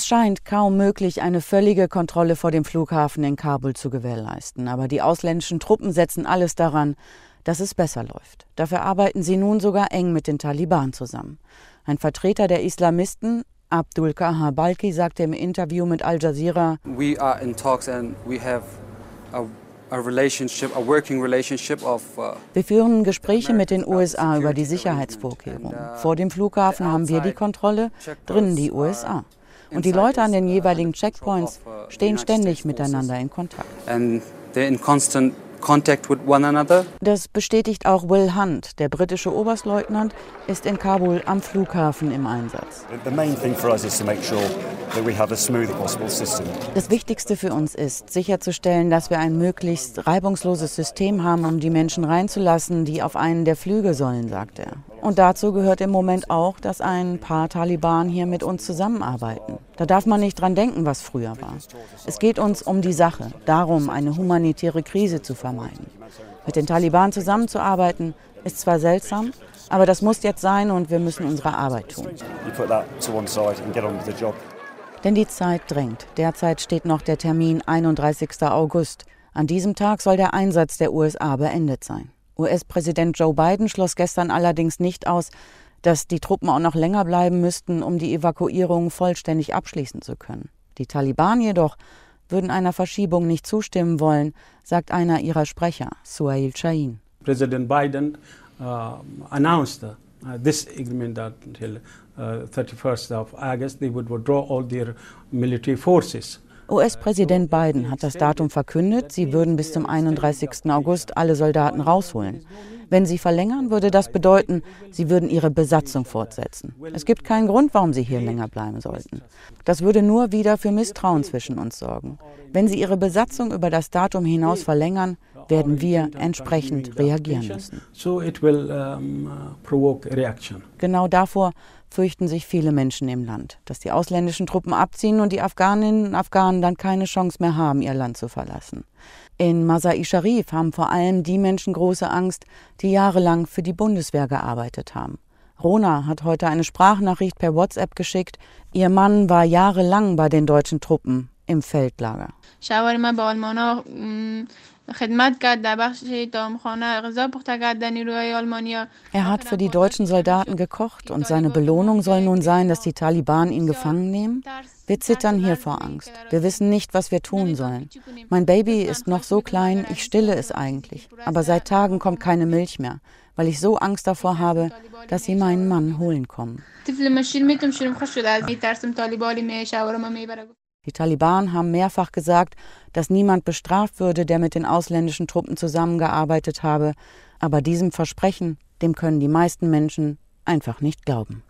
Es scheint kaum möglich, eine völlige Kontrolle vor dem Flughafen in Kabul zu gewährleisten. Aber die ausländischen Truppen setzen alles daran, dass es besser läuft. Dafür arbeiten sie nun sogar eng mit den Taliban zusammen. Ein Vertreter der Islamisten, Abdul Kahar Balki, sagte im Interview mit Al Jazeera: We are in talks and we have a Uh, wir führen Gespräche mit den USA über die Sicherheitsvorkehrungen. Uh, Vor dem Flughafen haben wir die Kontrolle, drinnen die USA. Und die Leute an den jeweiligen Checkpoints stehen ständig miteinander in Kontakt. Das bestätigt auch Will Hunt. Der britische Oberstleutnant ist in Kabul am Flughafen im Einsatz. Das Wichtigste für uns ist, sicherzustellen, dass wir ein möglichst reibungsloses System haben, um die Menschen reinzulassen, die auf einen der Flüge sollen, sagt er. Und dazu gehört im Moment auch, dass ein paar Taliban hier mit uns zusammenarbeiten. Da darf man nicht dran denken, was früher war. Es geht uns um die Sache, darum, eine humanitäre Krise zu vermeiden. Mit den Taliban zusammenzuarbeiten, ist zwar seltsam, aber das muss jetzt sein und wir müssen unsere Arbeit tun. Denn die Zeit drängt. Derzeit steht noch der Termin 31. August. An diesem Tag soll der Einsatz der USA beendet sein. US-Präsident Joe Biden schloss gestern allerdings nicht aus, dass die Truppen auch noch länger bleiben müssten, um die Evakuierung vollständig abschließen zu können. Die Taliban jedoch würden einer Verschiebung nicht zustimmen wollen, sagt einer ihrer Sprecher, Suhail Shahin. President Biden uh, announced uh, this agreement that until uh, 31st of August they would withdraw all their military forces. US-Präsident Biden hat das Datum verkündet, sie würden bis zum 31. August alle Soldaten rausholen. Wenn sie verlängern, würde das bedeuten, sie würden ihre Besatzung fortsetzen. Es gibt keinen Grund, warum sie hier länger bleiben sollten. Das würde nur wieder für Misstrauen zwischen uns sorgen. Wenn sie ihre Besatzung über das Datum hinaus verlängern, werden wir entsprechend reagieren müssen. Genau davor fürchten sich viele Menschen im Land, dass die ausländischen Truppen abziehen und die Afghaninnen und Afghanen dann keine Chance mehr haben, ihr Land zu verlassen. In Masai Sharif haben vor allem die Menschen große Angst, die jahrelang für die Bundeswehr gearbeitet haben. Rona hat heute eine Sprachnachricht per WhatsApp geschickt. Ihr Mann war jahrelang bei den deutschen Truppen im Feldlager. Er hat für die deutschen Soldaten gekocht und seine Belohnung soll nun sein, dass die Taliban ihn gefangen nehmen? Wir zittern hier vor Angst. Wir wissen nicht, was wir tun sollen. Mein Baby ist noch so klein, ich stille es eigentlich. Aber seit Tagen kommt keine Milch mehr, weil ich so Angst davor habe, dass sie meinen Mann holen kommen. Die Taliban haben mehrfach gesagt, dass niemand bestraft würde, der mit den ausländischen Truppen zusammengearbeitet habe, aber diesem Versprechen, dem können die meisten Menschen einfach nicht glauben.